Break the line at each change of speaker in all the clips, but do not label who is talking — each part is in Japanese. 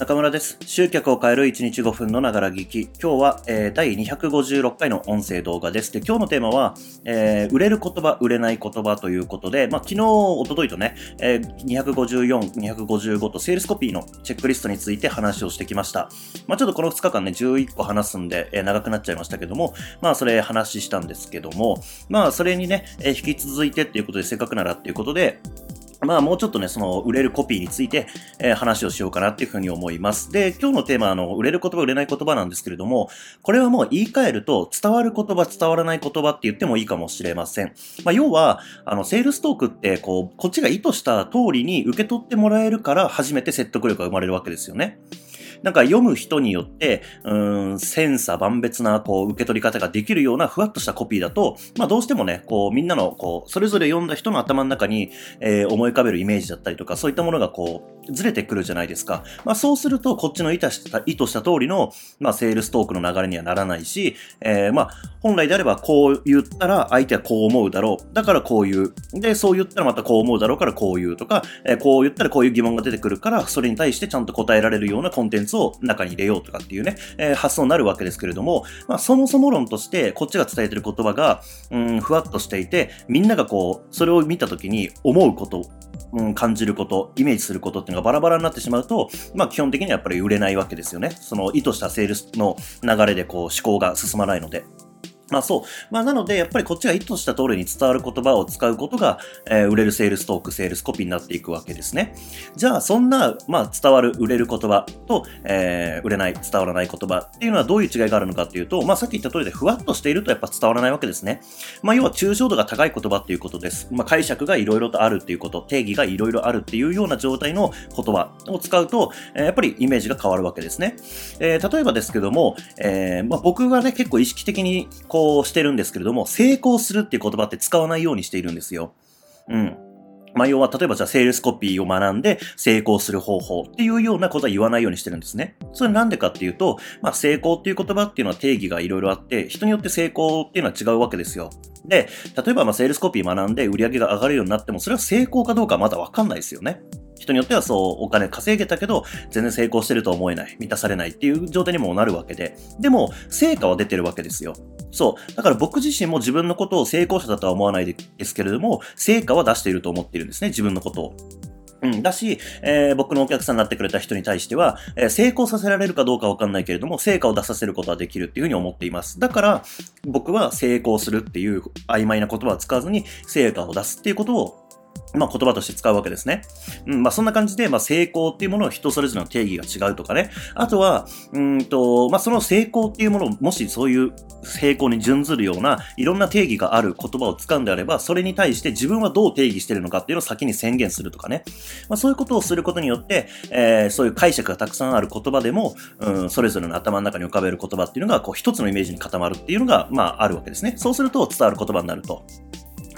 中村です。集客を変える1日5分のながら聞き。今日は、えー、第256回の音声動画です。で、今日のテーマは、えー、売れる言葉、売れない言葉ということで、まあ、昨日、おとといとね、えー、254、255とセールスコピーのチェックリストについて話をしてきました。まあ、ちょっとこの2日間ね、11個話すんで、えー、長くなっちゃいましたけども、まあ、それ話したんですけども、まあ、それにね、えー、引き続いてっていうことで、せっかくならっていうことで、まあもうちょっとね、その売れるコピーについて、えー、話をしようかなっていうふうに思います。で、今日のテーマあの、売れる言葉、売れない言葉なんですけれども、これはもう言い換えると、伝わる言葉、伝わらない言葉って言ってもいいかもしれません。まあ要は、あの、セールストークって、こう、こっちが意図した通りに受け取ってもらえるから初めて説得力が生まれるわけですよね。なんか読む人によって、うん、千差万別な、こう、受け取り方ができるようなふわっとしたコピーだと、まあどうしてもね、こう、みんなの、こう、それぞれ読んだ人の頭の中に、えー、思い浮かべるイメージだったりとか、そういったものがこう、ずれてくるじゃないですか。まあそうすると、こっちの意図した、意図した通りの、まあセールストークの流れにはならないし、えー、まあ、本来であればこう言ったら相手はこう思うだろう。だからこう言う。で、そう言ったらまたこう思うだろうからこう言うとか、えー、こう言ったらこういう疑問が出てくるから、それに対してちゃんと答えられるようなコンテンツを中に入れようとかっていうね、えー、発想になるわけですけれども、まあ、そもそも論として、こっちが伝えてる言葉が、うん、ふわっとしていて、みんながこう、それを見たときに思うこと、うん、感じること、イメージすることっていうのがバラバラになってしまうと、まあ基本的にはやっぱり売れないわけですよね。その意図したセールスの流れでこう思考が進まないので。まあそう。まあなので、やっぱりこっちが意図した通りに伝わる言葉を使うことが、えー、売れるセールストーク、セールスコピーになっていくわけですね。じゃあ、そんな、まあ伝わる、売れる言葉と、えー、売れない、伝わらない言葉っていうのはどういう違いがあるのかっていうと、まあさっき言った通りでふわっとしているとやっぱ伝わらないわけですね。まあ要は抽象度が高い言葉っていうことです。まあ解釈がいろいろとあるっていうこと、定義がいろいろあるっていうような状態の言葉を使うと、えー、やっぱりイメージが変わるわけですね。えー、例えばですけども、えー、まあ僕がね、結構意識的にこうしてるんですけれども、成功するっていう言葉って使わないようにしているんですよ。うん。まあ、要は、例えばじゃあ、セールスコピーを学んで成功する方法っていうようなことは言わないようにしてるんですね。それなんでかっていうと、まあ、成功っていう言葉っていうのは定義がいろいろあって、人によって成功っていうのは違うわけですよ。で、例えば、まあ、セールスコピー学んで売り上げが上がるようになっても、それは成功かどうかまだわかんないですよね。人によってはそう、お金稼げたけど、全然成功してると思えない、満たされないっていう状態にもなるわけで、でも、成果は出てるわけですよ。そう。だから僕自身も自分のことを成功者だとは思わないですけれども、成果は出していると思っているんですね、自分のことを。うん。だし、えー、僕のお客さんになってくれた人に対しては、えー、成功させられるかどうかわかんないけれども、成果を出させることはできるっていうふうに思っています。だから、僕は成功するっていう曖昧な言葉を使わずに、成果を出すっていうことをまあ、言葉として使うわけですね。うん、まあ、そんな感じで、まあ、成功っていうものを人それぞれの定義が違うとかね。あとは、うんと、まあ、その成功っていうものを、もしそういう成功に準ずるような、いろんな定義がある言葉を使うんであれば、それに対して自分はどう定義してるのかっていうのを先に宣言するとかね。まあ、そういうことをすることによって、えー、そういう解釈がたくさんある言葉でも、うん、それぞれの頭の中に浮かべる言葉っていうのが、こう、一つのイメージに固まるっていうのが、まあ、あるわけですね。そうすると伝わる言葉になると。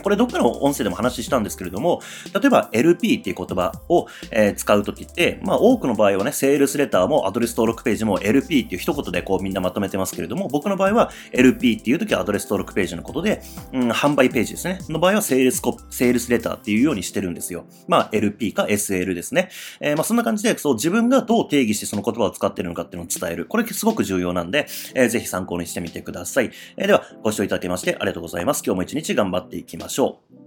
これどっかの音声でも話したんですけれども、例えば LP っていう言葉を、え、使うときって、まあ多くの場合はね、セールスレターもアドレス登録ページも LP っていう一言でこうみんなまとめてますけれども、僕の場合は LP っていうときはアドレス登録ページのことで、うん、販売ページですね。の場合はセールスコ、セールスレターっていうようにしてるんですよ。まあ LP か SL ですね。えー、まあそんな感じで、そう自分がどう定義してその言葉を使ってるのかっていうのを伝える。これすごく重要なんで、えー、ぜひ参考にしてみてください。えー、では、ご視聴いただきましてありがとうございます。今日も一日頑張っていきましょう。